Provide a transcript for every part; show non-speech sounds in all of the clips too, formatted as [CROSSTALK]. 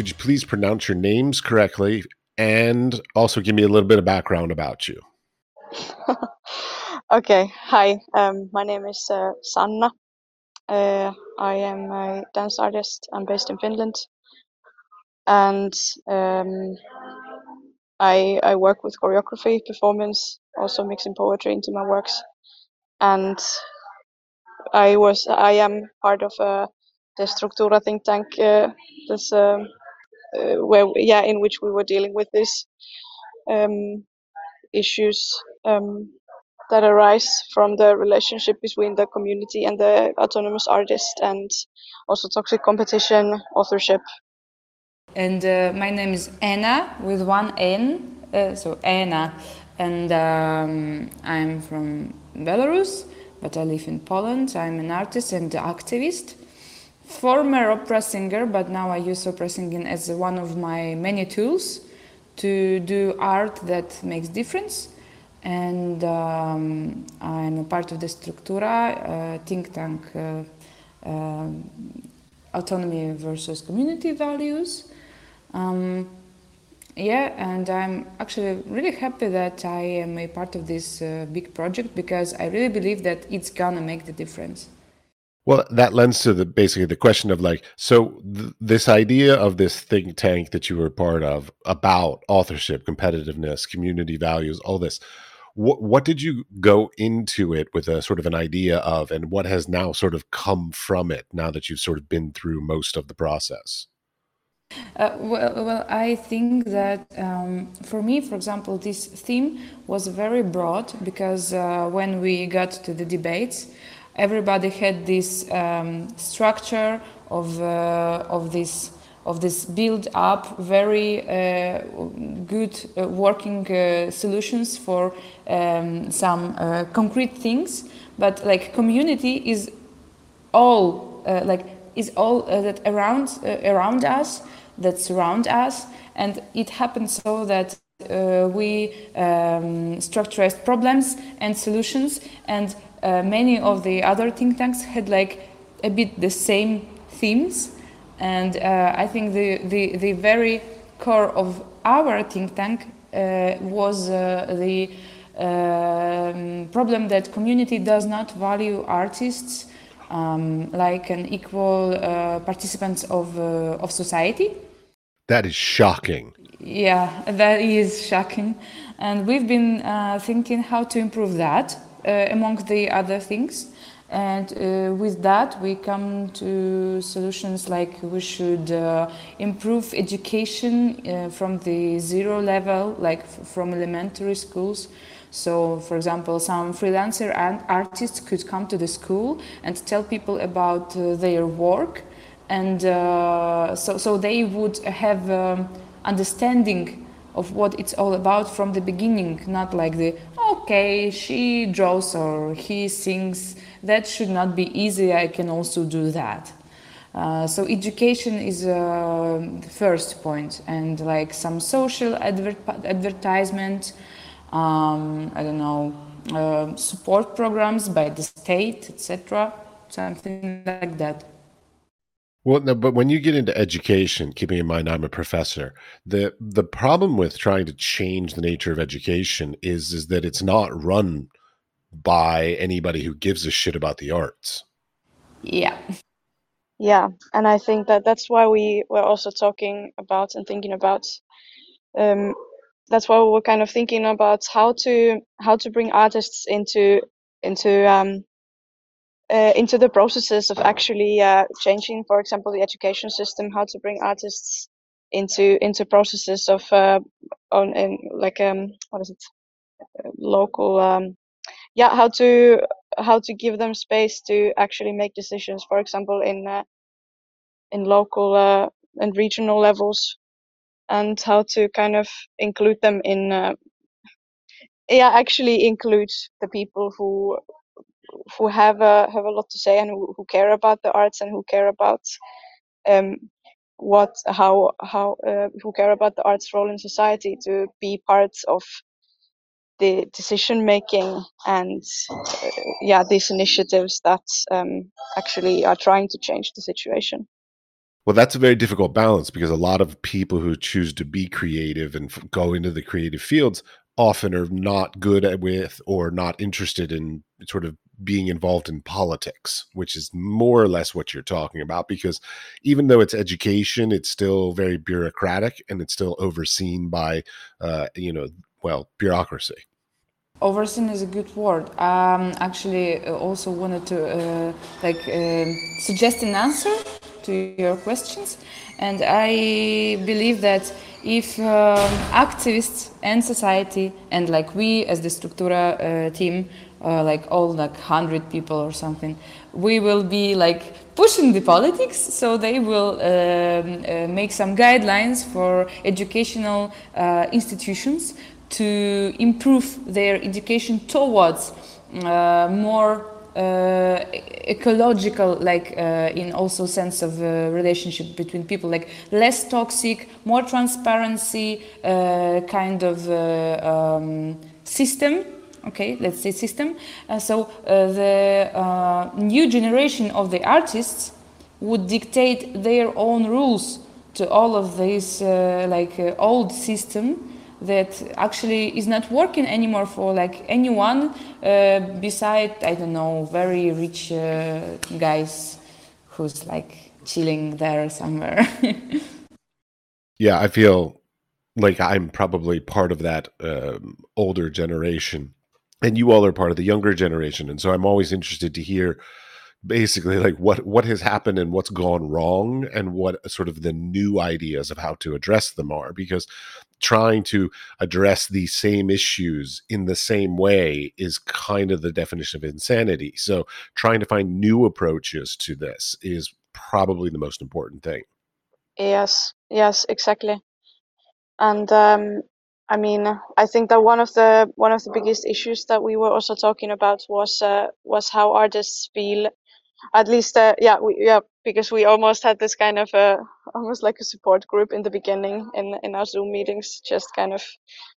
could you please pronounce your names correctly and also give me a little bit of background about you? [LAUGHS] okay, hi. Um, my name is uh, Sanna. Uh, I am a dance artist. I'm based in Finland, and um, I I work with choreography, performance, also mixing poetry into my works, and I was I am part of uh, destructura think tank. Uh, this um, uh, where yeah, in which we were dealing with these um, issues um, that arise from the relationship between the community and the autonomous artist, and also toxic competition, authorship. And uh, my name is Anna with one N, uh, so Anna, and um, I'm from Belarus but I live in Poland. I'm an artist and activist. Former opera singer, but now I use opera singing as one of my many tools to do art that makes difference. And um, I'm a part of destructura uh, think tank uh, uh, autonomy versus community values. Um, yeah, and I'm actually really happy that I am a part of this uh, big project because I really believe that it's gonna make the difference. Well, that lends to the basically the question of like, so th- this idea of this think tank that you were part of about authorship, competitiveness, community values, all this. What what did you go into it with a sort of an idea of, and what has now sort of come from it now that you've sort of been through most of the process? Uh, well, well, I think that um, for me, for example, this theme was very broad because uh, when we got to the debates, everybody had this um, structure of uh, of this of this build up very uh, good uh, working uh, solutions for um, some concrete things. But like community is all like is all that around around us that surround us. And it happens so that uh, we um, structurized problems and solutions, and uh, many of the other think tanks had like a bit the same themes. And uh, I think the, the, the very core of our think tank uh, was uh, the um, problem that community does not value artists um, like an equal uh, participants of, of society. That is shocking. Yeah, that is shocking. And we've been uh, thinking how to improve that, among the other things. And uh, with that, we come to solutions like we should uh, improve education uh, from the zero level, like from elementary schools. So, for example, some freelancer and artists could come to the school and tell people about uh, their work and uh, so, so they would have um, understanding of what it's all about from the beginning, not like the okay, she draws or he sings. That should not be easy. I can also do that. Uh, so education is uh, the first point, and like some social adver- advertisement. Um, I don't know uh, support programs by the state, etc. Something like that. Well, no, but when you get into education, keeping in mind I'm a professor, the the problem with trying to change the nature of education is is that it's not run by anybody who gives a shit about the arts. Yeah. Yeah, and I think that that's why we were also talking about and thinking about. Um, that's why we were kind of thinking about how to how to bring artists into into um, uh, into the processes of actually uh, changing, for example, the education system, how to bring artists into into processes of uh, on in like um what is it? Local um yeah how to how to give them space to actually make decisions for example in uh, in local uh, and regional levels and how to kind of include them in uh, yeah actually include the people who who have a have a lot to say and who, who care about the arts and who care about um, what how how uh, who care about the arts role in society to be parts of the decision making and uh, yeah these initiatives that um, actually are trying to change the situation. Well, that's a very difficult balance because a lot of people who choose to be creative and f- go into the creative fields often are not good at with or not interested in sort of being involved in politics, which is more or less what you're talking about. Because even though it's education, it's still very bureaucratic and it's still overseen by, uh, you know, well, bureaucracy. Overseen is a good word. Um, actually, uh, also wanted to uh, like uh, suggest an answer to your questions, and I believe that if um, activists and society and like we as destructura uh, team, uh, like all like hundred people or something, we will be like pushing the politics, so they will um, uh, make some guidelines for educational uh, institutions to improve their education towards uh, more uh, ecological like uh, in also sense of uh, relationship between people like less toxic more transparency uh, kind of uh, um, system okay let's say system so the new generation of the artists would dictate their own rules to all of these like old system that actually is not working anymore for like anyone uh, beside I don't know very rich uh, guys who's like chilling there somewhere. [LAUGHS] yeah, I feel like I'm probably part of that um, older generation, and you all are part of the younger generation, and so I'm always interested to hear basically like what what has happened and what's gone wrong and what sort of the new ideas of how to address them are because trying to address these same issues in the same way is kind of the definition of insanity. So trying to find new approaches to this is probably the most important thing. Yes, yes, exactly. And um, I mean, I think that one of the one of the biggest issues that we were also talking about was uh, was how artists feel. At least uh, yeah we, yeah because we almost had this kind of uh, almost like a support group in the beginning in in our zoom meetings just kind of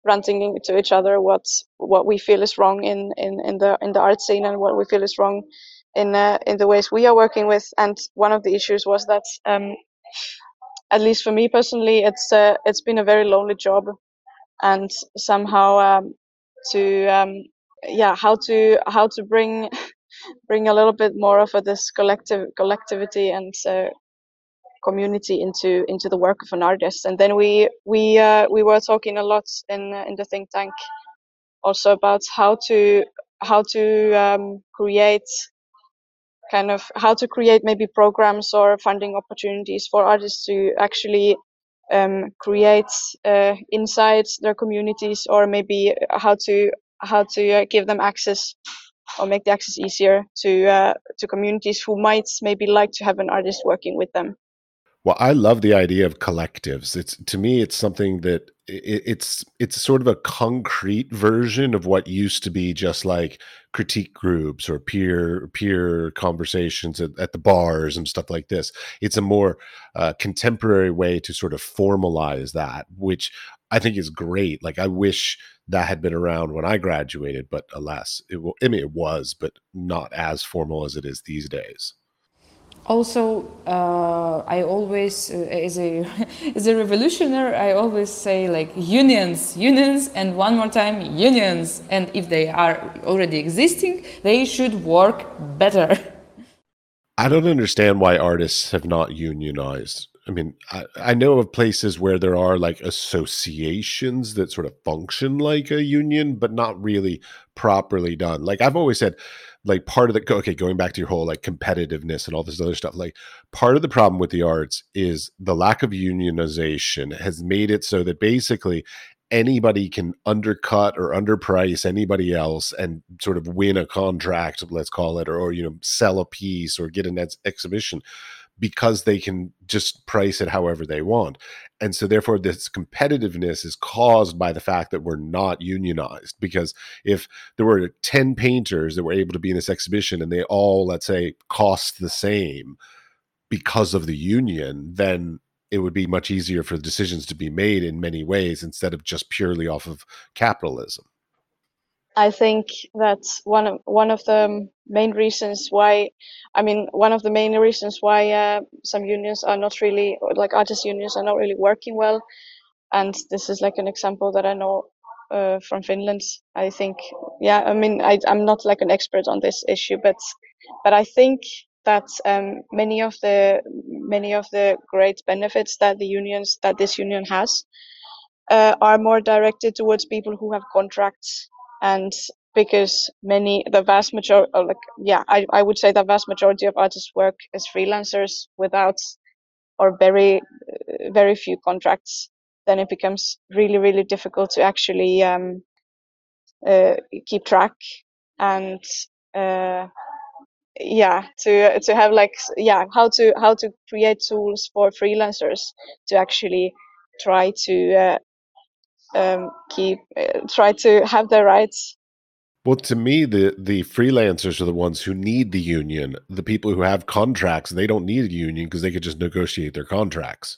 ranting to each other what what we feel is wrong in in in the in the art scene and what we feel is wrong in uh, in the ways we are working with. And one of the issues was that um, at least for me personally it's uh, it's been a very lonely job and somehow um, to um, yeah how to how to bring [LAUGHS] bring a little bit more of a, this collective collectivity and uh, community into into the work of an artist. And then we we uh, we were talking a lot in in the think tank also about how to how to um, create kind of how to create maybe programs or funding opportunities for artists to actually um, create uh, inside their communities or maybe how to how to uh, give them access or make the access easier to uh, to communities who might maybe like to have an artist working with them. Well, I love the idea of collectives. It's to me, it's something that it, it's it's sort of a concrete version of what used to be just like critique groups or peer peer conversations at, at the bars and stuff like this. It's a more uh, contemporary way to sort of formalize that, which I think is great. Like I wish that had been around when I graduated, but alas, it will. I mean, it was, but not as formal as it is these days. Also, uh, I always, uh, as a [LAUGHS] as a revolutionary, I always say like unions, unions, and one more time unions. And if they are already existing, they should work better. [LAUGHS] I don't understand why artists have not unionized. I mean, I, I know of places where there are like associations that sort of function like a union, but not really properly done. Like I've always said, like part of the okay, going back to your whole like competitiveness and all this other stuff, like part of the problem with the arts is the lack of unionization has made it so that basically anybody can undercut or underprice anybody else and sort of win a contract, let's call it, or, or you know, sell a piece or get an ex- exhibition because they can just price it however they want. And so, therefore, this competitiveness is caused by the fact that we're not unionized. Because if there were 10 painters that were able to be in this exhibition and they all, let's say, cost the same because of the union, then it would be much easier for decisions to be made in many ways instead of just purely off of capitalism. I think that one of one of the main reasons why, I mean, one of the main reasons why uh, some unions are not really like artist unions are not really working well, and this is like an example that I know uh, from Finland. I think, yeah, I mean, I, I'm not like an expert on this issue, but but I think that um, many of the many of the great benefits that the unions that this union has uh, are more directed towards people who have contracts and because many the vast majority like yeah I, I would say the vast majority of artists work as freelancers without or very uh, very few contracts then it becomes really really difficult to actually um, uh, keep track. And uh, yeah to to have like yeah how to how to create tools for freelancers to actually try to uh, um, keep uh, try to have their rights. Well to me the the freelancers are the ones who need the union. The people who have contracts they don't need a union because they could just negotiate their contracts.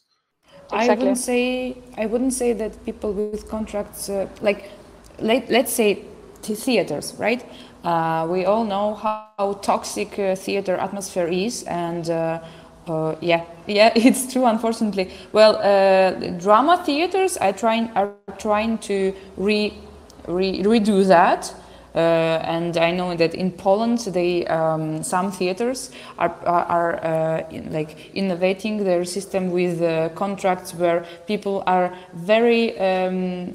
Exactly. i wouldn't say i wouldn't say that people with contracts uh, like let, let's say theaters right? Uh, we all know how toxic uh, theater atmosphere is and uh, yeah, yeah, [LAUGHS] it's true. Unfortunately, well, uh, drama theaters are trying are trying to re, re redo that. Uh, and I know that in Poland, they um, some theaters are are, are uh, in, like innovating their system with uh, contracts where people are very um,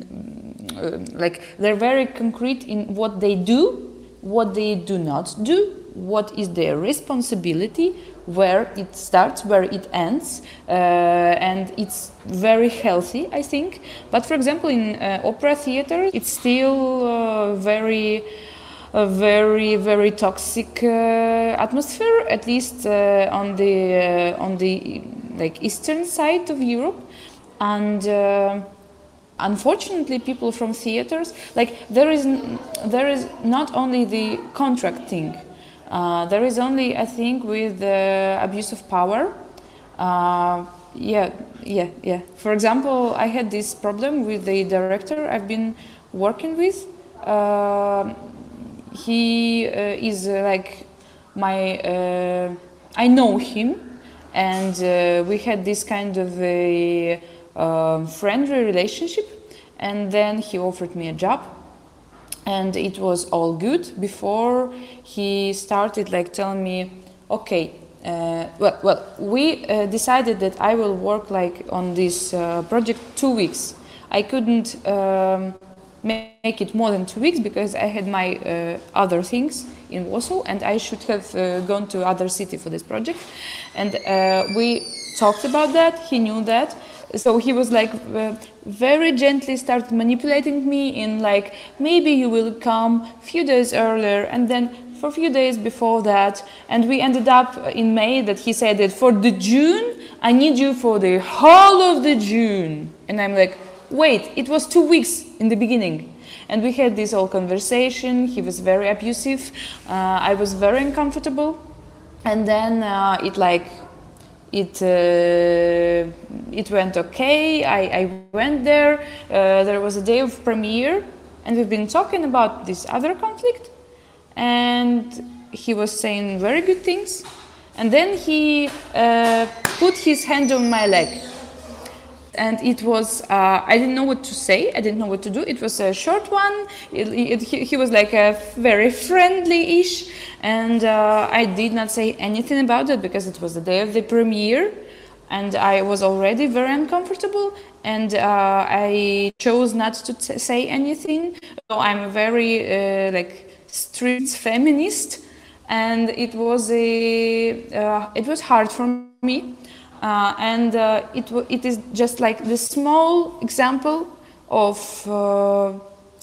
uh, like they're very concrete in what they do, what they do not do, what is their responsibility, where it starts, where it ends, uh, and it's very healthy, I think. But for example, in uh, opera theater, it's still uh, very a very very toxic uh, atmosphere at least uh, on the uh, on the like eastern side of Europe and unfortunately people from theaters like there is there is not only the contract thing uh, there is only, I think, with the abuse of power. Uh, yeah, yeah, yeah. For example, I had this problem with the director I've been working with. Uh, he uh, is uh, like my, I know him, and we had this kind of a um, friendly relationship. And then he offered me a job and it was all good before he started like telling me okay uh, well, well we uh, decided that i will work like on this uh, project two weeks. I couldn't um, make it more than two weeks because i had my uh, other things in warsaw and i should have uh, gone to other city for this project. And uh, we talked about that. He knew that so he was like uh, very gently started manipulating me in like maybe you will come a few days earlier and then for a few days before that. And we ended up in may that he said that for the june i need you for the whole of the june. And i'm like wait it was two weeks in the beginning. And we had this whole conversation. He was very abusive. Uh, i was very uncomfortable. And then uh, it like it uh, it went okay. I, I went there. Uh, there was a day of premiere, and we've been talking about this other conflict. And he was saying very good things. And then he uh, put his hand on my leg. And it was, uh, I didn't know what to say, I didn't know what to do. It was a short one. It, it, he, he was like a very friendly ish and uh, I did not say anything about it because it was the day of the premiere and I was already very uncomfortable and uh, I chose not to say anything. So I'm a very uh, like street feminist and it was a uh, it was hard for me uh, and uh, it it is just like the small example of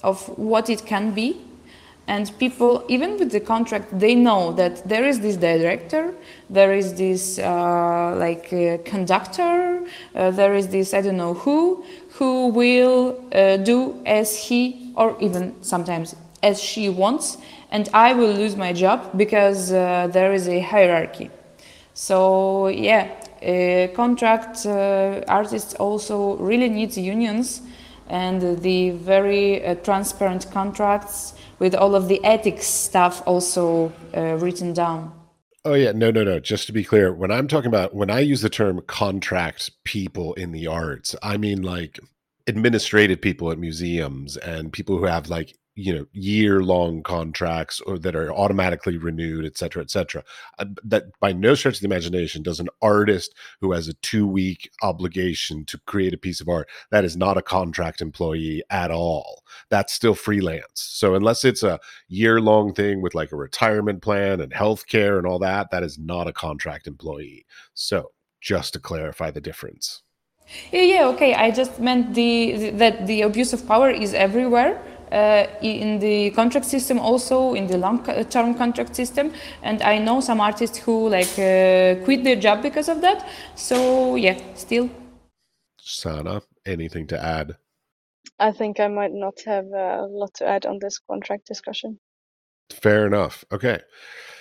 of what it can be. And people even with the contract they know that there is this director there is this uh, like uh, conductor uh, there is this i don't know who who will uh, do as he or even sometimes as she wants. And i will lose my job because uh, there is a hierarchy. So yeah contract uh, artists also really need unions and the very uh, transparent contracts with all of the ethics stuff also uh, written down. Oh yeah, no, no, no. Just to be clear, when I'm talking about when I use the term contract people in the arts, I mean like administrative people at museums and people who have like you know year long contracts or that are automatically renewed et cetera et cetera uh, that by no stretch of the imagination does an artist who has a two week obligation to create a piece of art that is not a contract employee at all. That's still freelance. So unless it's a year long thing with like a retirement plan and health care and all that that is not a contract employee. So just to clarify the difference. Yeah, yeah okay. I just meant the that the abuse of power is everywhere uh, in the contract system also in the long term contract system. And i know some artists who like uh, quit their job because of that. So yeah still. Sanna anything to add? I think i might not have a lot to add on this contract discussion. Fair enough. Okay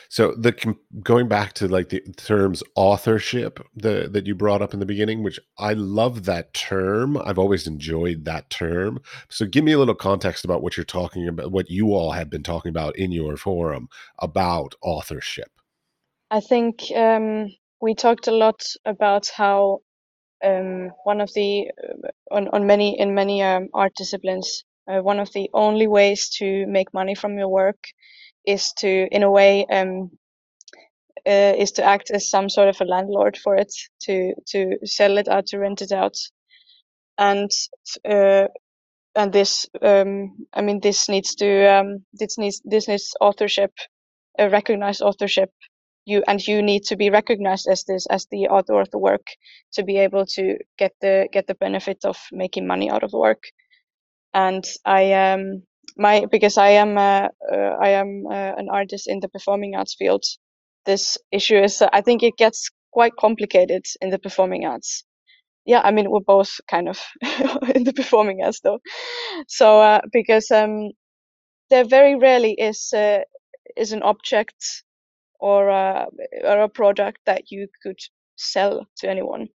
so the going back to like the terms authorship the, that you brought up in the beginning, which I love that term. I've always enjoyed that term. So give me a little context about what you're talking about, what you all have been talking about in your forum about authorship. I think um, we talked a lot about how um, one of the uh, on, on many in many um, art disciplines uh, one of the only ways to make money from your work is to, in a way, um, uh, is to act as some sort of a landlord for it, to to sell it out, to rent it out, and uh, and this, um, I mean, this needs to um, this needs this needs authorship, a recognized authorship. You and you need to be recognized as this as the author of the work to be able to get the get the benefit of making money out of the work. And I um my because I am uh, uh, I am uh, an artist in the performing arts field. This issue is I think it gets quite complicated in the performing arts. Yeah, I mean we're both kind of [LAUGHS] in the performing arts though. So uh, because um, there very rarely is uh, is an object or a, or a product that you could sell to anyone,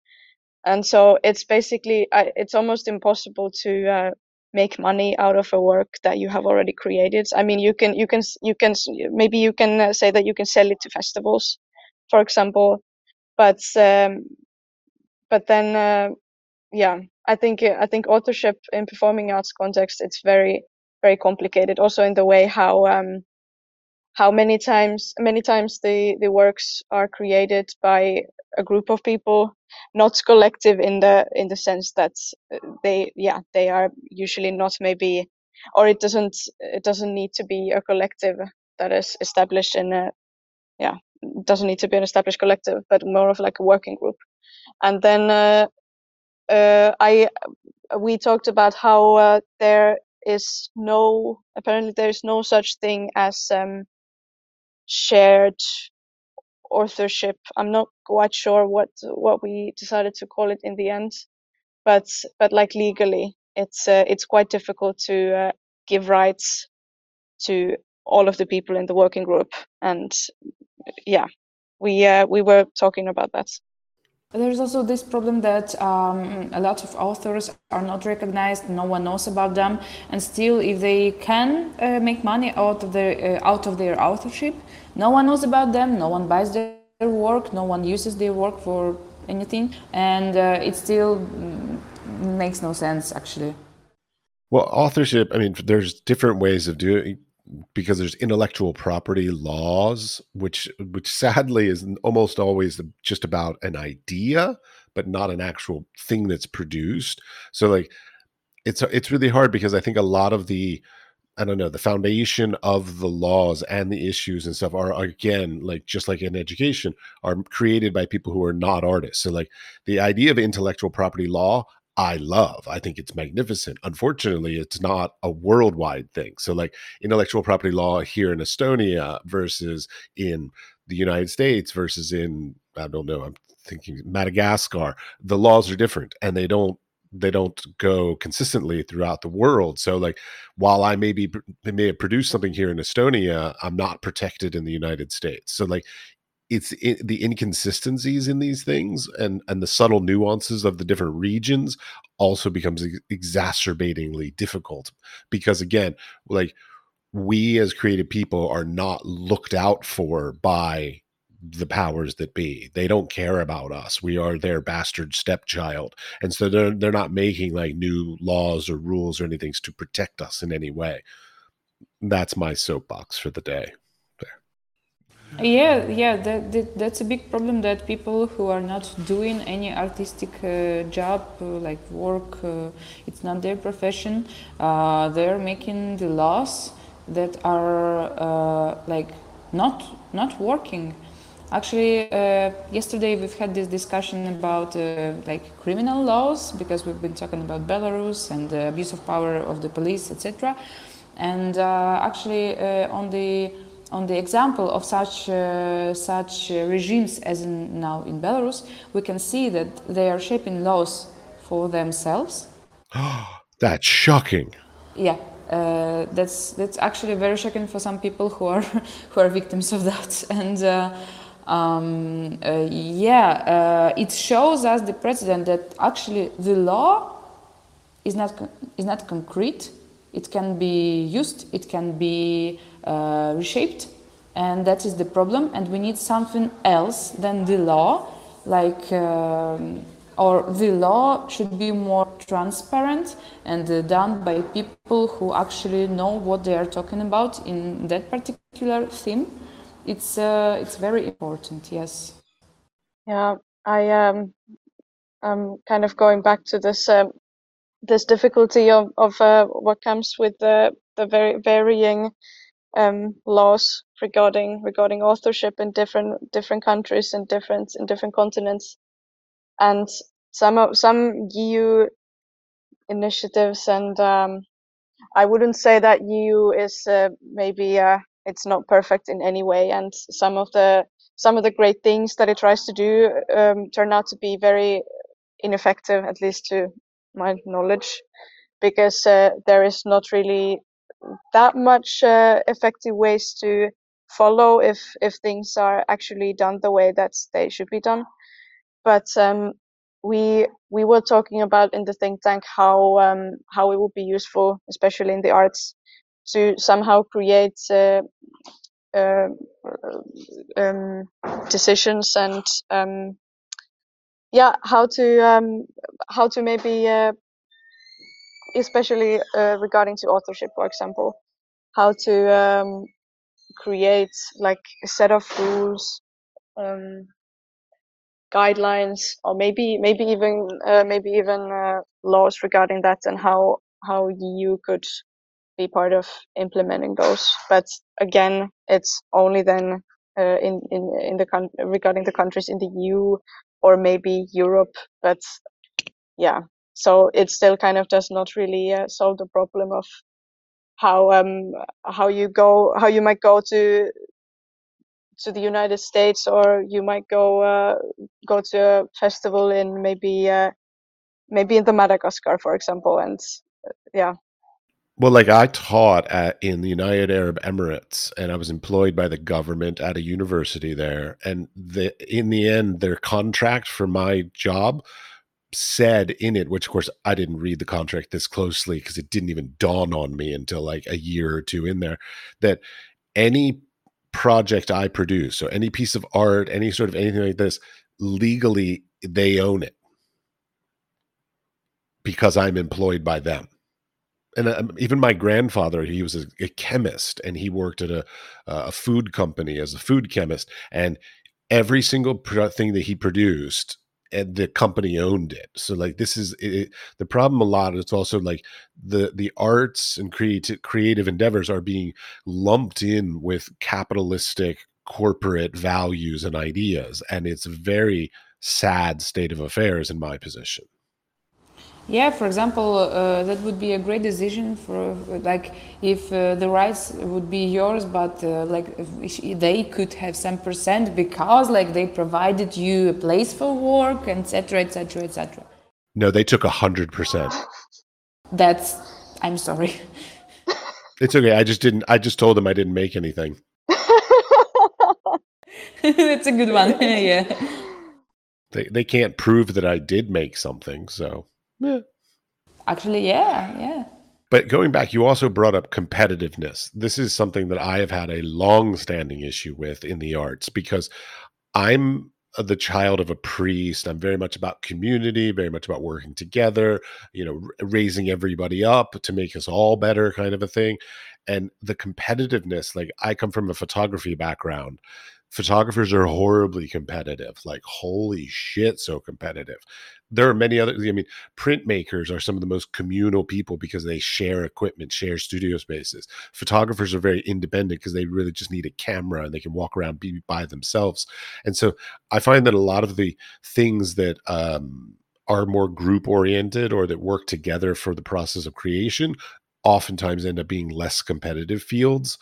and so it's basically it's almost impossible to uh, make money out of a work that you have already created. I mean, you can you can you can maybe you can uh, say that you can sell it to festivals, for example, but um, but then uh, yeah, I think I think authorship in performing arts context it's very very complicated. Also in the way how um, how many times many times the the works are created by a group of people not collective in the in the sense that uh, they yeah they are usually not maybe or it doesn't it doesn't need to be a collective that is established in a yeah doesn't need to be an established collective but more of like a working group. And then uh, uh, i we talked about how uh, there is no apparently there is no such thing as um, shared authorship. I'm not quite sure what what we decided to call it in the end, but but like legally, it's uh, it's quite difficult to uh, give rights to all of the people in the working group, and yeah, we uh, we were talking about that. There's also this problem that um, a lot of authors are not recognized, no one knows about them, and still, if they can uh, make money out of their uh, out of their authorship, no one knows about them, no one buys their work, no one uses their work for anything, and uh, it still mm, makes no sense actually. Well, authorship, I mean, there's different ways of doing because there's intellectual property laws which which sadly is almost always just about an idea but not an actual thing that's produced so like it's it's really hard because i think a lot of the I don't know, the foundation of the laws and the issues and stuff are again, like just like in education, are created by people who are not artists. So like the idea of intellectual property law, I love. I think it's magnificent. Unfortunately, it's not a worldwide thing. So like intellectual property law here in Estonia versus in the United States versus in I don't know, I'm thinking Madagascar, the laws are different and they don't they don't go consistently throughout the world. So like while I may be may have produced something here in Estonia, I'm not protected in the United States. So like it's it, the inconsistencies in these things and and the subtle nuances of the different regions also becomes ex- exacerbatingly difficult because again like we as creative people are not looked out for by the powers that be. They don't care about us. We are their bastard stepchild. And so they're they're not making like new laws or rules or anything to protect us in any way. That's my soapbox for the day. Yeah, yeah, that, that, that's a big problem that people who are not doing any artistic uh, job, uh, like work, uh, it's not their profession, uh, they're making the laws that are uh, like not not working Actually, uh, yesterday we've had this discussion about like criminal laws because we've been talking about Belarus and the abuse of power of the police, etc. And actually, on the on the example of such uh, such regimes as in now in Belarus, we can see that they are shaping laws for themselves. [GASPS] that's shocking. Yeah, uh, that's that's actually very shocking for some people who are [LAUGHS] who are victims of that [LAUGHS] and uh, um, uh, yeah, uh, it shows us the president that actually the law is not is not concrete. It can be used. It can be uh, reshaped, and that is the problem. And we need something else than the law, like. Um, or the law should be more transparent and uh, done by people who actually know what they are talking about in that particular theme it's uh, it's very important. Yes. Yeah, I um, I'm kind of going back to this um, this difficulty of of uh, what comes with the the very varying um, laws regarding regarding authorship in different different countries and different in different continents, and some some EU initiatives and um, I wouldn't say that EU is uh, maybe uh, it's not perfect in any way. And some of the some of the great things that it tries to do um, turn out to be very ineffective at least to my knowledge because uh, there is not really that much uh, effective ways to follow if if things are actually done the way that they should be done. But um, we we were talking about in the think tank how um, how it would be useful especially in the arts to somehow create uh, uh, um, decisions and um, yeah how to um, how to maybe uh, especially uh, regarding to authorship for example how to um, create like a set of rules um, guidelines or maybe maybe even uh, maybe even uh, laws regarding that and how how EU could be part of implementing those. But again, it's only then uh, in in in the con- regarding the countries in the EU or maybe Europe. But yeah, so it still kind of does not really uh, solve the problem of how um how you go how you might go to to the United States or you might go uh, go to a festival in maybe uh, maybe in the Madagascar, for example, and uh, yeah, well, like I taught at in the United Arab Emirates, and I was employed by the government at a university there. And the in the end, their contract for my job said in it, which of course I didn't read the contract this closely because it didn't even dawn on me until like a year or two in there, that any project I produce, so any piece of art, any sort of anything like this, legally they own it. Because I'm employed by them. And um, even my grandfather he was a, a, chemist and he worked at a, a food company as a food chemist and every single thing that he produced and the company owned it. So like this is it, the problem a lot it's also like the the arts and creative creative endeavors are being lumped in with capitalistic corporate values and ideas and it's a very sad state of affairs in my position yeah, for example, uh, that would be a great decision for like if uh, the rights would be yours, but uh, like they could have some percent because like they provided you a place for work, etc., etc., etc. No, they took a hundred percent. That's. I'm sorry. It's okay. I just didn't. I just told them I didn't make anything. [LAUGHS] it's a good one. [LAUGHS] yeah. They they can't prove that I did make something, so yeah. Actually, yeah, yeah. But going back, you also brought up competitiveness. This is something that I have had a long-standing issue with in the arts because I'm the child of a priest. I'm very much about community, very much about working together, you know, raising everybody up to make us all better kind of a thing. And the competitiveness, like I come from a photography background photographers are horribly competitive like holy shit so competitive there are many other i mean printmakers are some of the most communal people because they share equipment share studio spaces. Photographers are very independent because they really just need a camera and they can walk around be by themselves. And so i find that a lot of the things that um, are more group oriented or that work together for the process of creation oftentimes end up being less competitive fields.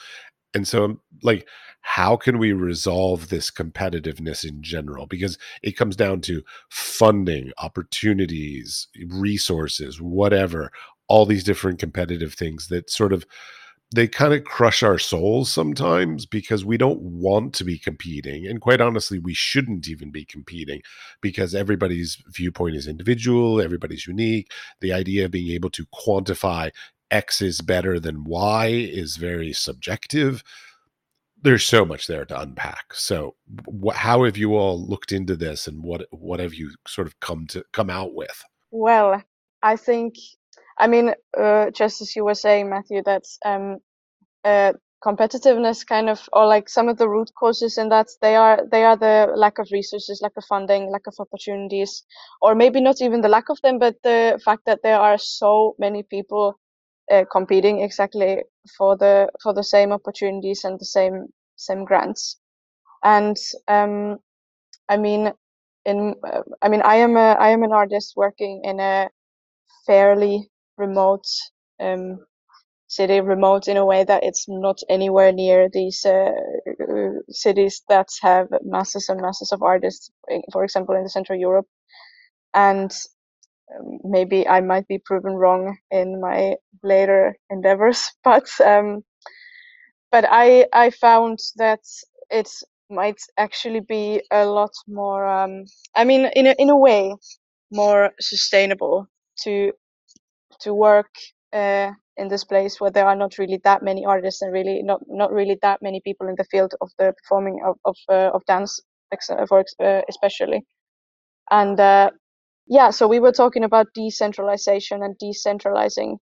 And so like how can we resolve this competitiveness in general? Because it comes down to funding opportunities resources whatever all these different competitive things that sort of they kind of crush our souls sometimes because we don't want to be competing and quite honestly we shouldn't even be competing because everybody's viewpoint is individual everybody's unique. The idea of being able to quantify x is better than y is very subjective there's so much there to unpack. So, wh- how have you all looked into this, and what what have you sort of come to come out with? Well, I think, I mean, uh, just as you were saying, Matthew, that's um, uh, competitiveness kind of, or like some of the root causes in that they are they are the lack of resources, lack of funding, lack of opportunities, or maybe not even the lack of them, but the fact that there are so many people competing exactly for the for the same opportunities and the same same grants. And um, I mean, in uh, I mean, I am a I am an artist working in a fairly remote um, city, remote in a way that it's not anywhere near these uh, cities that have masses and masses of artists. For example, in the Central Europe, and maybe I might be proven wrong in my later endeavors, [LAUGHS] but um, but I I found that it might actually be a lot more. Um, I mean, in a in a way, more sustainable to to work uh, in this place where there are not really that many artists and really not not really that many people in the field of the performing of of, uh, of dance, for uh, especially, and uh, yeah, so we were talking about decentralization and decentralizing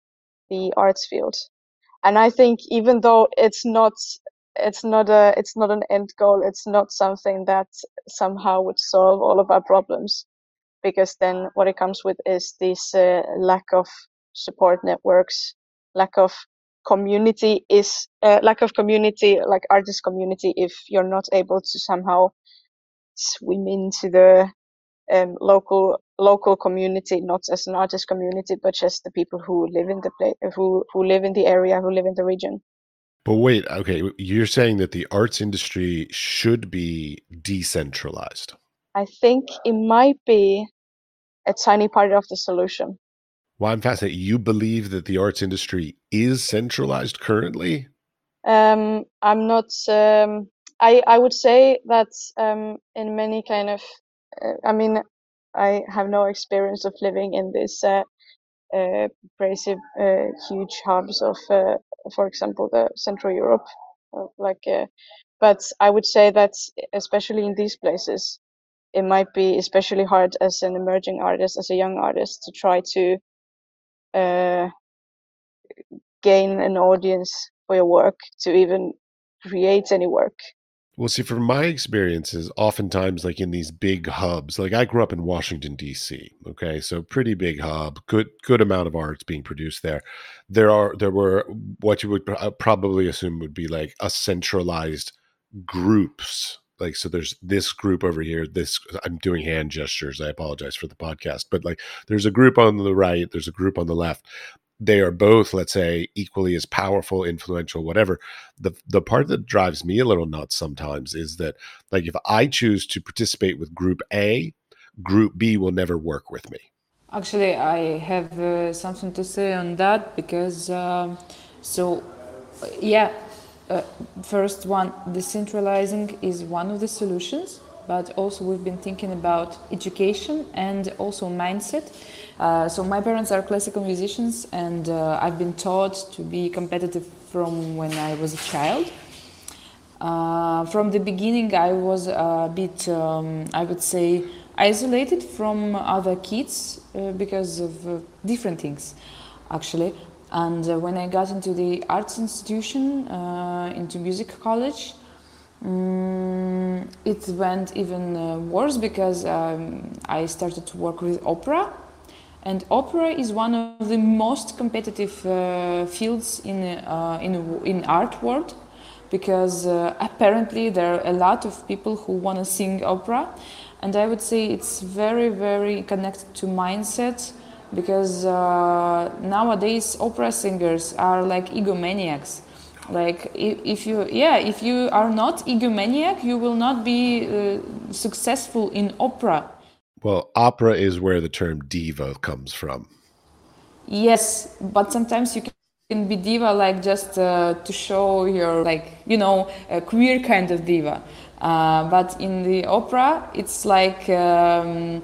the arts field. And I think even though it's not it's not a it's not an end goal, it's not something that somehow would solve all of our problems because then what it comes with is this uh, lack of support networks, lack of community is uh, lack of community like artist community if you're not able to somehow swim into the um, local local community, not as an artist community, but just the people who live in the place, who who live in the area, who live in the region. But wait, okay, you're saying that the arts industry should be decentralized. I think it might be a tiny part of the solution. Well, I'm fascinated. You believe that the arts industry is centralized currently? Um, I'm not. Um, I I would say that um, in many kind of I mean, I have no experience of living in this uh, uh, crazy uh, huge hubs of, uh, for example, the Central Europe. Uh, like, but I would say that especially in these places, it might be especially hard as an emerging artist, as a young artist, to try to gain an audience for your work, to even create any work. Well, see, from my experiences, oftentimes, like in these big hubs, like I grew up in Washington D.C. Okay, so pretty big hub, good good amount of arts being produced there. There are there were what you would probably assume would be like a centralized groups. Like so, there's this group over here. This I'm doing hand gestures. I apologize for the podcast, but like there's a group on the right, there's a group on the left they are both let's say equally as powerful influential whatever. The the part that drives me a little nuts sometimes is that like if i choose to participate with group a group b will never work with me. Actually i have uh, something to say on that because um, so yeah uh, first one, decentralizing is one of the solutions, but also we've been thinking about education and also mindset. Uh, so my parents are classical musicians, and uh, I've been taught to be competitive from when I was a child. Uh, from the beginning, I was a bit, um, I would say, isolated from other kids uh, because of uh, different things, actually. And uh, when I got into the arts institution, into music college, um, it went even uh, worse because um, I started to work with opera. And opera is one of the most competitive uh, fields in, uh, in, in art world because uh, apparently there are a lot of people who want to sing opera. And I would say it's very, very connected to mindset because uh, nowadays opera singers are like egomaniacs like if, if, you yeah if you are not egomaniac you will not be uh, successful in opera. Well opera is where the term diva comes from. Yes but sometimes you can be diva like just uh, to show your like you know a queer kind of diva. Uh, but in the opera it's like um,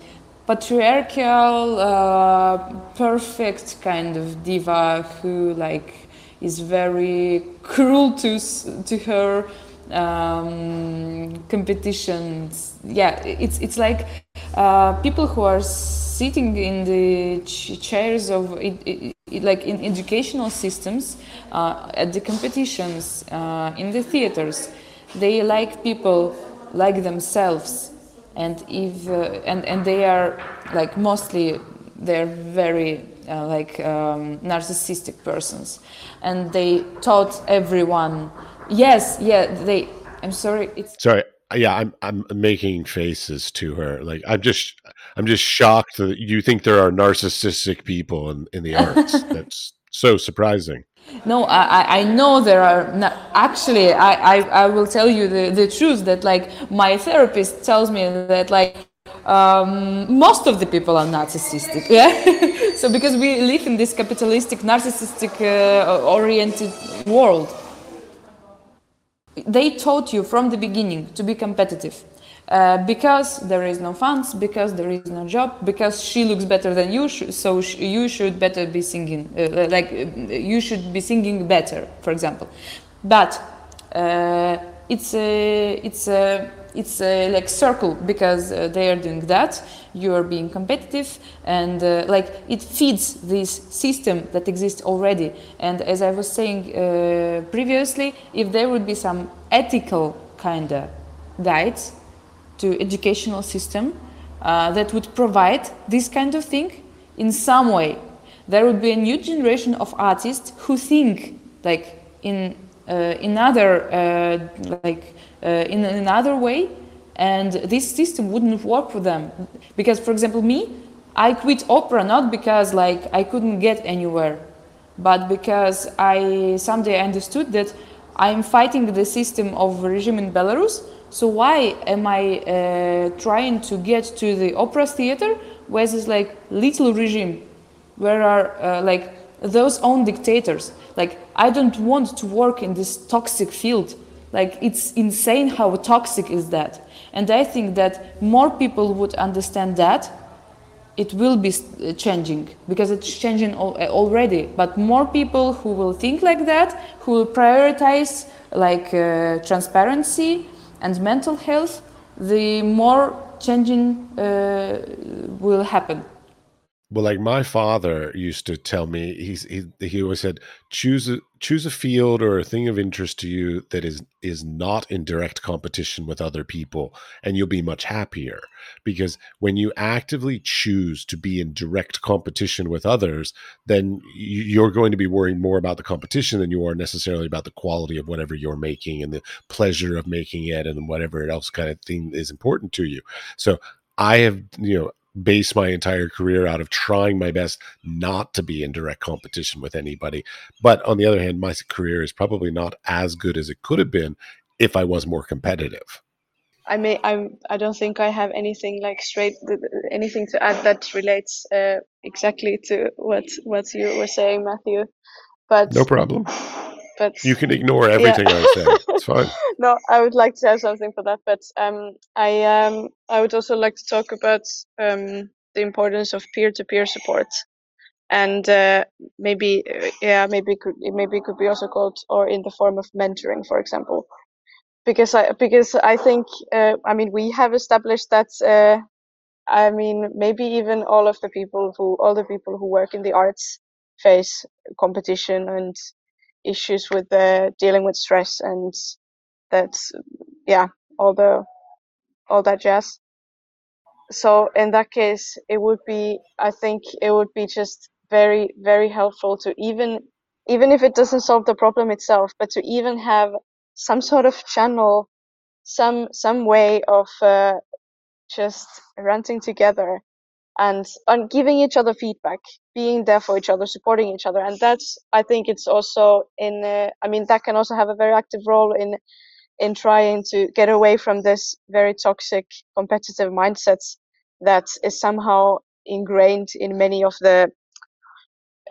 patriarchal, uh, perfect kind of diva who like is very cruel to to her um, competitions. Yeah, it's it's like uh, people who are sitting in the ch chairs of it, it, it, like in educational systems uh, at the competitions uh, in the theaters. They like people like themselves and if uh, and and they are like mostly they're very uh, like um, narcissistic persons. And they taught everyone. Yes yeah they i'm sorry it's sorry yeah i'm i'm making faces to her. Like i'm just i'm just shocked that you think there are narcissistic people in in the arts. [LAUGHS] That's so surprising. No i i know there are not, actually I, I i will tell you the the truth that like my therapist tells me that like um, most of the people are narcissistic yeah [LAUGHS] so because we live in this capitalistic narcissistic uh, oriented world they taught you from the beginning to be competitive uh, because there is no funds, because there is no job, because she looks better than you, so sh you should better be singing, uh, like uh, you should be singing better, for example. But uh, it's a, it's a, it's a like circle because uh, they are doing that. You are being competitive, and like it feeds this system that exists already. And as I was saying previously, if there would be some ethical kind of guides to educational system uh, that would provide this kind of thing in some way. There would be a new generation of artists who think like in uh, another uh, like uh, in another way, and this system wouldn't work for them. Because, for example, me, I quit opera not because like I couldn't get anywhere, but because I someday understood that I'm fighting the system of regime in Belarus so why am I uh, trying to get to the opera theater where there's like little regime, where are uh, like those own dictators? Like I don't want to work in this toxic field. Like it's insane how toxic is that. And I think that more people would understand that it will be uh, changing because it's changing uh, already. But more people who will think like that, who will prioritize like uh, transparency, and mental health, the more changing uh, will happen. Well, like my father used to tell me, he's he, he always said, choose a choose a field or a thing of interest to you that is is not in direct competition with other people, and you'll be much happier. Because when you actively choose to be in direct competition with others, then you're going to be worrying more about the competition than you are necessarily about the quality of whatever you're making and the pleasure of making it and whatever else kind of thing is important to you. So I have, you know, base my entire career out of trying my best not to be in direct competition with anybody. But on the other hand, my career is probably not as good as it could have been if I was more competitive. I may I'm I don't think I have anything like straight anything to add that relates uh, exactly to what what you were saying, Matthew. But no problem. But you can ignore everything yeah. I say. [LAUGHS] It's fine. no, I would like to have something for that, but um, I um, I would also like to talk about um, the importance of peer-to-peer support, and uh, maybe uh, yeah, maybe it could maybe it could be also called or in the form of mentoring, for example, because I because I think uh, I mean we have established that. Uh, I mean, maybe even all of the people who all the people who work in the arts face competition and issues with the dealing with stress and that's yeah all the all that jazz. So in that case it would be i think it would be just very very helpful to even even if it doesn't solve the problem itself but to even have some sort of channel some some way of uh, just ranting together and on giving each other feedback being there for each other supporting each other. And that's i think it's also in uh, i mean that can also have a very active role in in trying to get away from this very toxic competitive mindsets that is somehow ingrained in many of the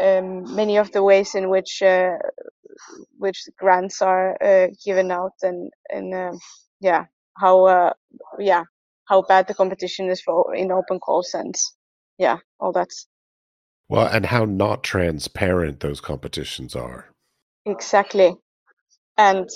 um, many of the ways in which uh, which grants are uh, given out and and uh, yeah how uh, yeah how bad the competition is for in open call and yeah all that well and how not transparent those competitions are. Exactly. And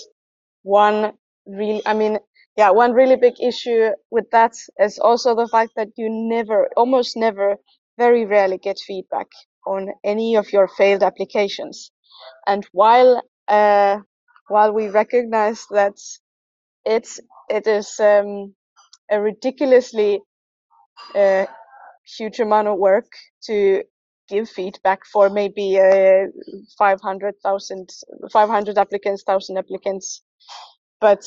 one really i mean yeah one really big issue with that is also the fact that you never almost never very rarely get feedback on any of your failed applications. And while uh, while we recognize that it's it is um, a ridiculously uh, huge amount of work to give feedback for maybe uh, 500,000 500 applicants 1000 applicants. But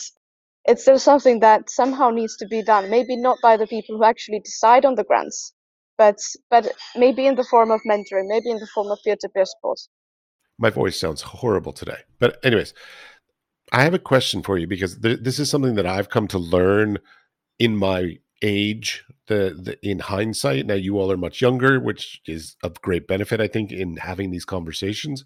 it's still something that somehow needs to be done. Maybe not by the people who actually decide on the grants but but maybe in the form of mentoring maybe in the form of peer-to-peer support. My voice sounds horrible today. But anyways i have a question for you because th- this is something that i've come to learn in my age the, the in hindsight now you all are much younger which is of great benefit i think in having these conversations.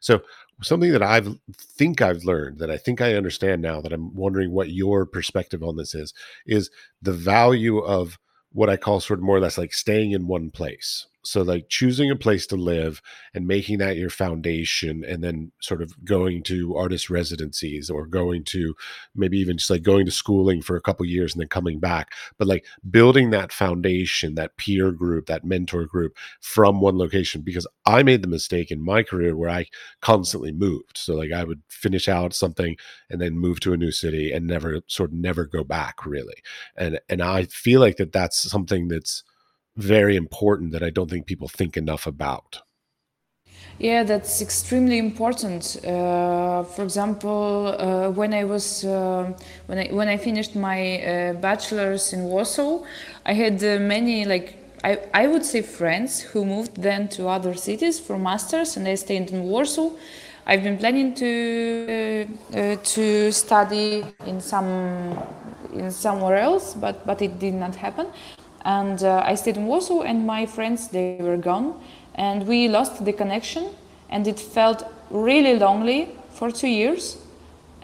So something that i've think i've learned that i think i understand now that i'm wondering what your perspective on this is is the value of what i call sort of more or less like staying in one place so like choosing a place to live and making that your foundation and then sort of going to artist residencies or going to maybe even just like going to schooling for a couple years and then coming back but like building that foundation that peer group that mentor group from one location because i made the mistake in my career where i constantly moved. So like i would finish out something and then move to a new city and never sort of never go back really. And and i feel like that that's something that's very important that I don't think people think enough about. Yeah, that's extremely important. Uh, for example, uh, when I was uh, when I when I finished my uh, bachelor's in Warsaw, I had uh, many like I, I would say friends who moved then to other cities for masters, and I stayed in Warsaw. I've been planning to uh, to study in some in somewhere else, but but it did not happen and uh, I stayed in Warsaw, and my friends they were gone, and we lost the connection, and it felt really lonely for two years.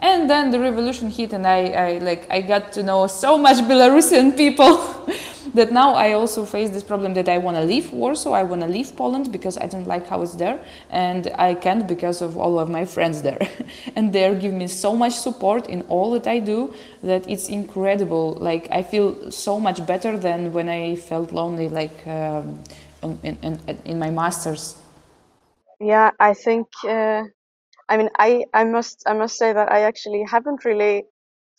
And then the revolution hit, and I, I like I got to know so much Belarusian people [LAUGHS] that now I also face this problem that I want to leave Warsaw, I want to leave Poland because I don't like how it's there, and I can't because of all of my friends there. [LAUGHS] and they're give me so much support in all that I do that it's incredible. Like I feel so much better than when I felt lonely, like um, in, in, in my masters. Yeah, I think. Uh, I mean, I I must I must say that I actually haven't really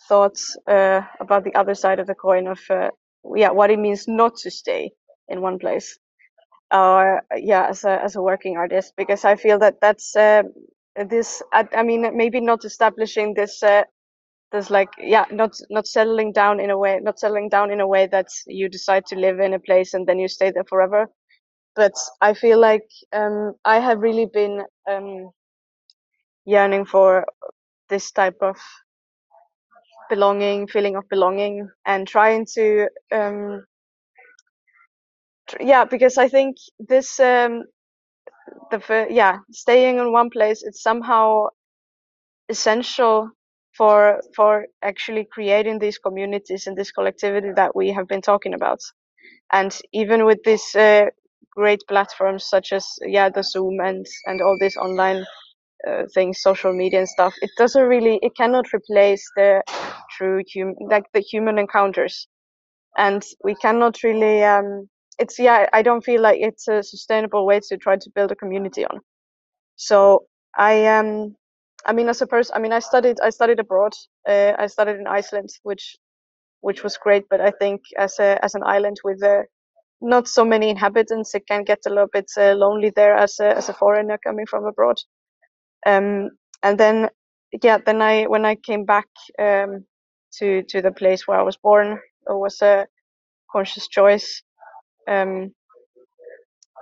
thought uh, about the other side of the coin of uh, yeah what it means not to stay in one place or yeah as a as a working artist because i feel that that's uh, this I, I, mean maybe not establishing this uh, this like yeah not not settling down in a way not settling down in a way that you decide to live in a place and then you stay there forever. But i feel like um, i have really been um, yearning for this type of belonging, feeling of belonging, and trying to um, tr- yeah, because I think this um, the yeah staying in one place it's somehow essential for for actually creating these communities and this collectivity that we have been talking about. And even with these uh, great platforms such as yeah the Zoom and and all these online uh, things, social media and stuff, it doesn't really it cannot replace the true human like the human encounters, and we cannot really um, it's yeah I don't feel like it's a sustainable way to try to build a community on. So I um I mean as a person I mean I studied I studied abroad uh, I studied in Iceland which which was great but I think as a as an island with a not so many inhabitants. It can get a little bit uh, lonely there as a as a foreigner coming from abroad. Um, and then yeah, then I when I came back um, to to the place where I was born, it was a conscious choice. Um,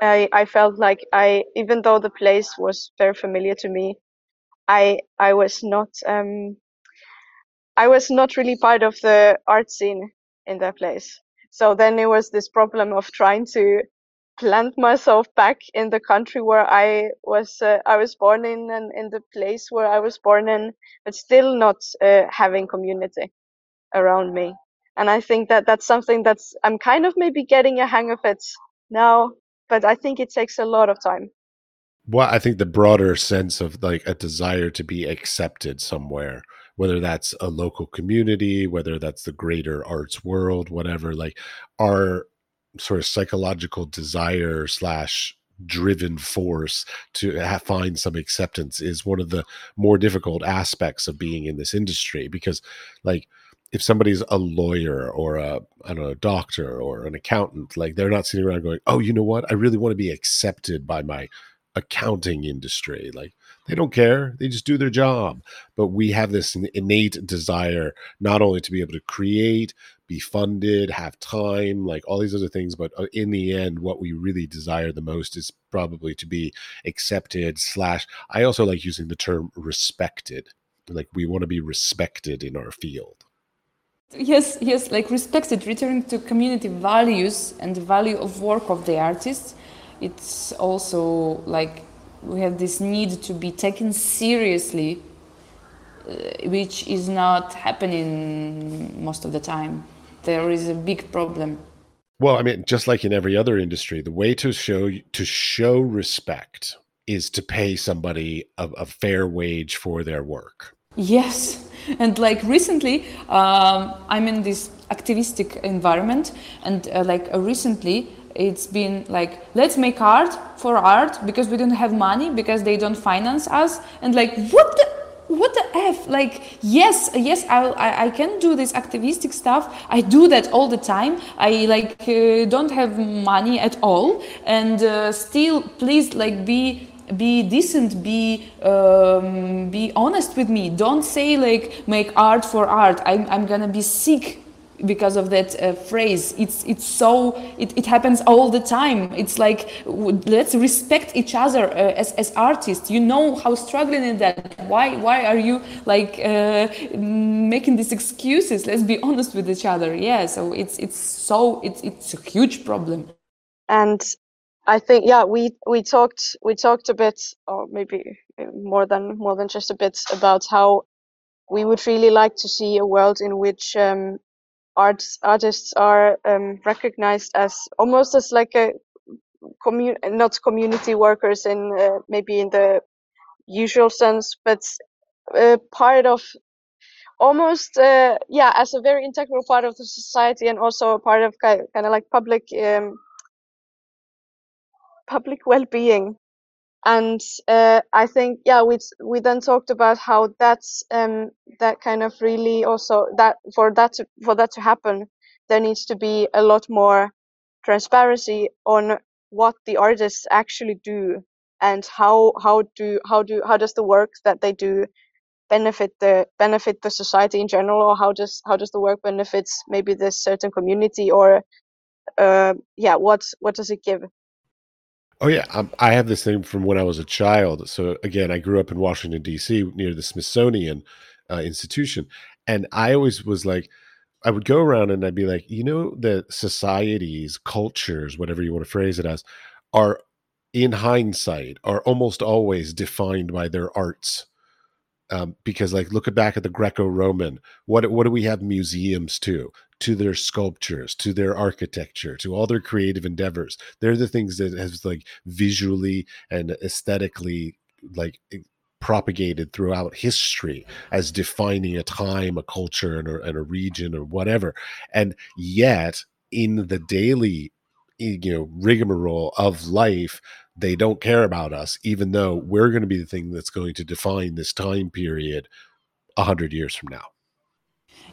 I I felt like I even though the place was very familiar to me, I I was not um, I was not really part of the art scene in that place. So then it was this problem of trying to plant myself back in the country where I was uh, I was born in and in the place where I was born in, but still not uh, having community around me. And I think that that's something that's I'm kind of maybe getting a hang of it now, but I think it takes a lot of time. Well, I think the broader sense of like a desire to be accepted somewhere whether that's a local community, whether that's the greater arts world, whatever, like our sort of psychological desire slash driven force to find some acceptance is one of the more difficult aspects of being in this industry because like if somebody's a lawyer or a I don't know a doctor or an accountant, like they're not sitting around going, "Oh, you know what? I really want to be accepted by my accounting industry." Like they don't care. They just do their job. But we have this innate desire not only to be able to create, be funded, have time, like all these other things, but uh, in the end, what we really desire the most is probably to be accepted. Slash, I also like using the term respected. Like we want to be respected in our field. Yes, yes, like respected, returning to community values and the value of work of the artists. It's also like we have this need to be taken seriously, uh, which is not happening most of the time. There is a big problem. Well, I mean, just like in every other industry, the way to show to show respect is to pay somebody a, a fair wage for their work. Yes, and like recently, um, I'm in this activistic environment, and uh, like uh, recently, it's been like let's make art for art because we don't have money because they don't finance us. And like what the what the f? Like yes yes I, I, I can do this activistic stuff. I do that all the time. I like uh, don't have money at all. And uh, still please like be be decent be um, be honest with me. Don't say like make art for art. I'm, I'm gonna be sick because of that uh, phrase. It's it's so it, it happens all the time. It's like let's respect each other uh, as, as artists. You know how struggling in that. Why why are you like uh, making these excuses? Let's be [LAUGHS] honest with each other. Yeah so it's it's so it's it's a huge problem. And i think yeah we we talked we talked a bit or maybe uh, more than more than just a bit about how we would really like to see a world in which um, arts artists are um, recognized as almost as like a commun not community workers in uh, maybe in the usual sense, but uh, part of almost uh, yeah as a very integral part of the society and also a part of kind of like public um, public well-being and uh, I think yeah we we then talked about how that's um, that kind of really also that for that to, for that to happen there needs to be a lot more transparency on what the artists actually do and how how do how do how does the work that they do benefit the benefit the society in general or how does how does the work benefits maybe this certain community or uh, yeah what what does it give Oh yeah, um, I have this thing from when I was a child. So again, I grew up in Washington D.C. near the Smithsonian uh, Institution, and I always was like, I would go around and I'd be like, you know, the societies, cultures, whatever you want to phrase it as, are in hindsight are almost always defined by their arts um, because like look back at the Greco-Roman. What what do we have museums to? To their sculptures, to their architecture, to all their creative endeavors. They're the things that has like visually and aesthetically like propagated throughout history as defining a time, a culture, and a, and a region, or whatever. And yet, in the daily you know rigmarole of life they don't care about us even though we're going to be the thing that's going to define this time period 100 years from now.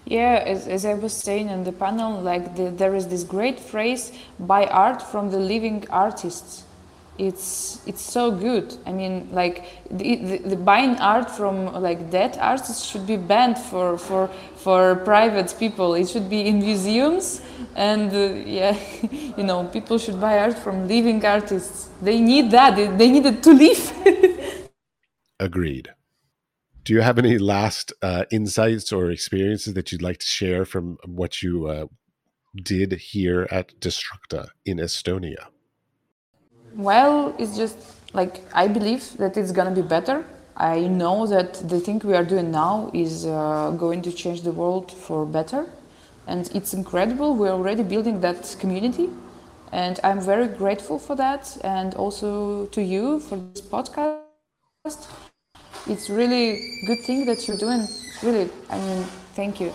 Yeah as, as i was saying on the panel like the, there is this great phrase by art from the living artists it's it's so good. I mean, like the, the, the, buying art from like dead artists should be banned for for for private people. It should be in museums, and uh, yeah, [LAUGHS] you know, people should buy art from living artists. They need that. They, they need it to live. [LAUGHS] Agreed. Do you have any last uh, insights or experiences that you'd like to share from what you uh, did here at destructura in Estonia? Well, it's just like I believe that it's gonna be better. I know that the thing we are doing now is uh, going to change the world for better, and it's incredible. We're already building that community, and I'm very grateful for that, and also to you for this podcast. It's really good thing that you're doing. Really, I mean, thank you.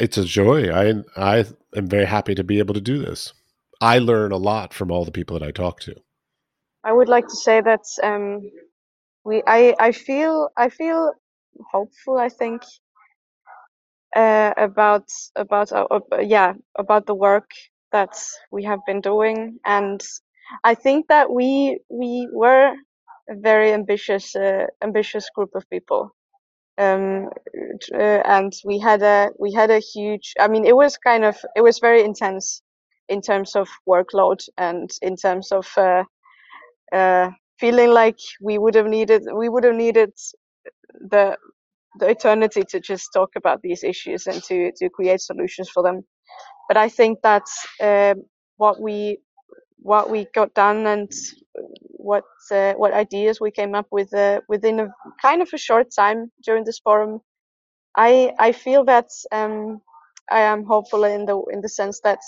It's a joy. I I am very happy to be able to do this. I learn a lot from all the people that I talk to. I would like to say that um, we I I feel I feel hopeful. I think uh, about about uh, uh, yeah about the work that we have been doing, and I think that we we were a very ambitious uh, ambitious group of people um, uh, and we had a we had a huge i mean it was kind of it was very intense in terms of workload and in terms of uh, uh, feeling like we would have needed we would have needed the the eternity to just talk about these issues and to to create solutions for them. But i think that's uh, what we what we got done and what uh, what ideas we came up with uh, within a kind of a short time during this forum i i feel that um, i am hopeful in the in the sense that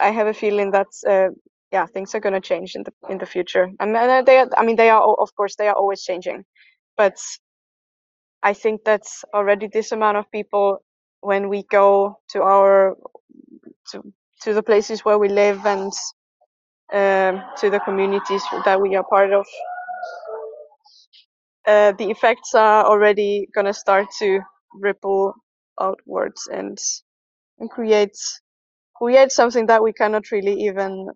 I have a feeling that uh, yeah things are going to change in the in the future. And they are, I mean they are of course they are always changing, but I think that's already this amount of people when we go to our to to the places where we live and um, to the communities that we are part of. Uh, the effects are already going to start to ripple outwards and and create create something that we cannot really even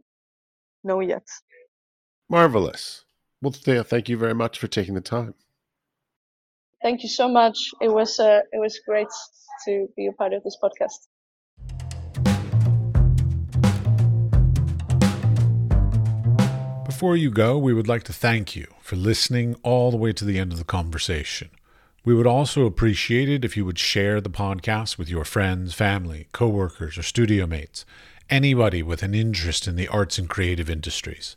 know yet. Marvelous. Well, Thea, thank you very much for taking the time. Thank you so much. It was uh, it was great to be a part of this podcast. Before you go, we would like to thank you for listening all the way to the end of the conversation. We would also appreciate it if you would share the podcast with your friends, family, coworkers, or studio mates, anybody with an interest in the arts and creative industries.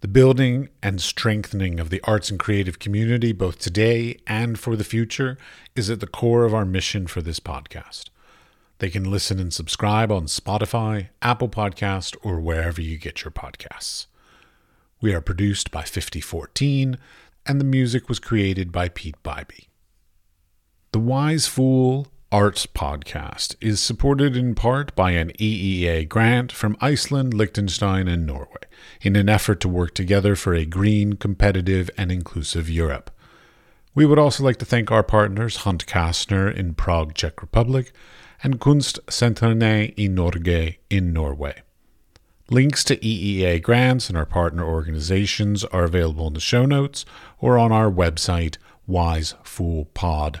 The building and strengthening of the arts and creative community, both today and for the future, is at the core of our mission for this podcast. They can listen and subscribe on Spotify, Apple Podcast, or wherever you get your podcasts. We are produced by 5014, and the music was created by Peat Biby. The Wise Fool Arts Podcast is supported in part by an EEA grant from Iceland, Liechtenstein, and Norway in an effort to work together for a green, competitive, and inclusive Europe. We would also like to thank our partners Hunt Kastner in Prague, Czech Republic, and Kunstsentrene i Norge in Norway. Links to EEA grants and our partner organizations are available in the show notes or on our website, wisefoolpod.com